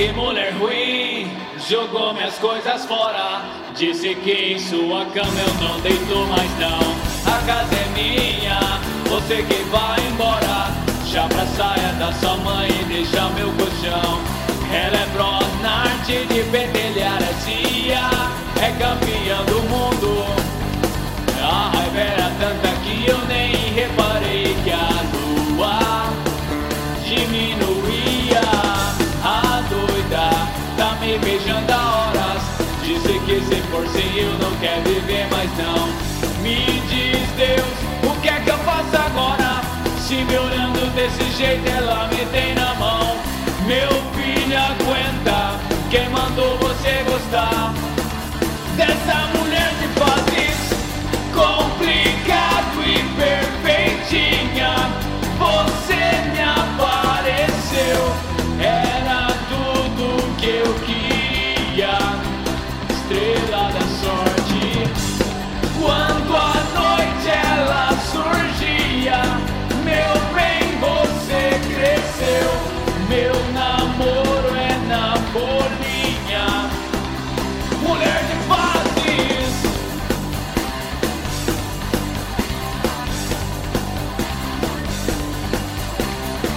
Que mulher ruim, jogou minhas coisas fora. Disse que em sua cama eu não deito mais não. A casa é minha, você que vai embora. Já pra saia da sua mãe e deixa meu colchão. Ela é pro na arte de pentelhar a cia. É campeã do mundo. Se for sem eu não quer viver mais não. Me diz Deus, o que é que eu faço agora? Se me olhando desse jeito ela me tem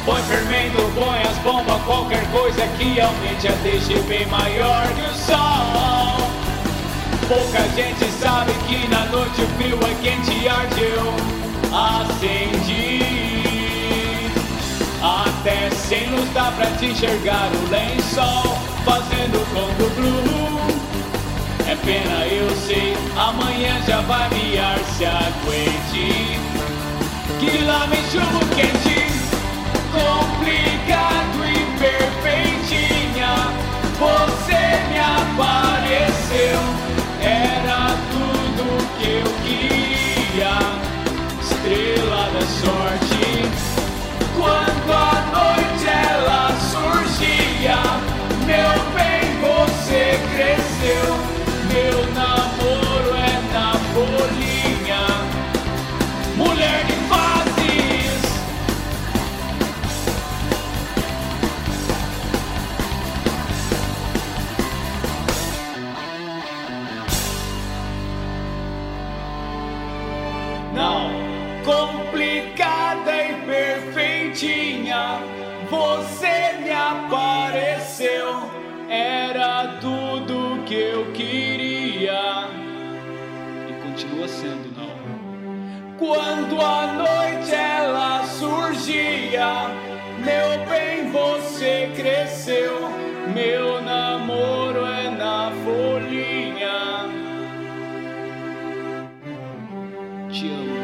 Põe fermento, põe as bombas, qualquer coisa que aumente a deixe bem maior que o sol. Pouca gente sabe que na noite o frio é quente e arde eu acendi. Luz dá pra te enxergar o lençol fazendo congo blue. É pena, eu sei, amanhã já vai me ar se aguente. Que lá me chuva quente, complicado e perfeitinha. Você me apareceu, era tudo que eu queria. Estrela da sorte, quando a noite complicada e perfeitinha, você me apareceu, era tudo que eu queria. E continua sendo, não. Quando a noite ela surgia, meu bem, você cresceu, meu namoro é na folhinha. Te amo.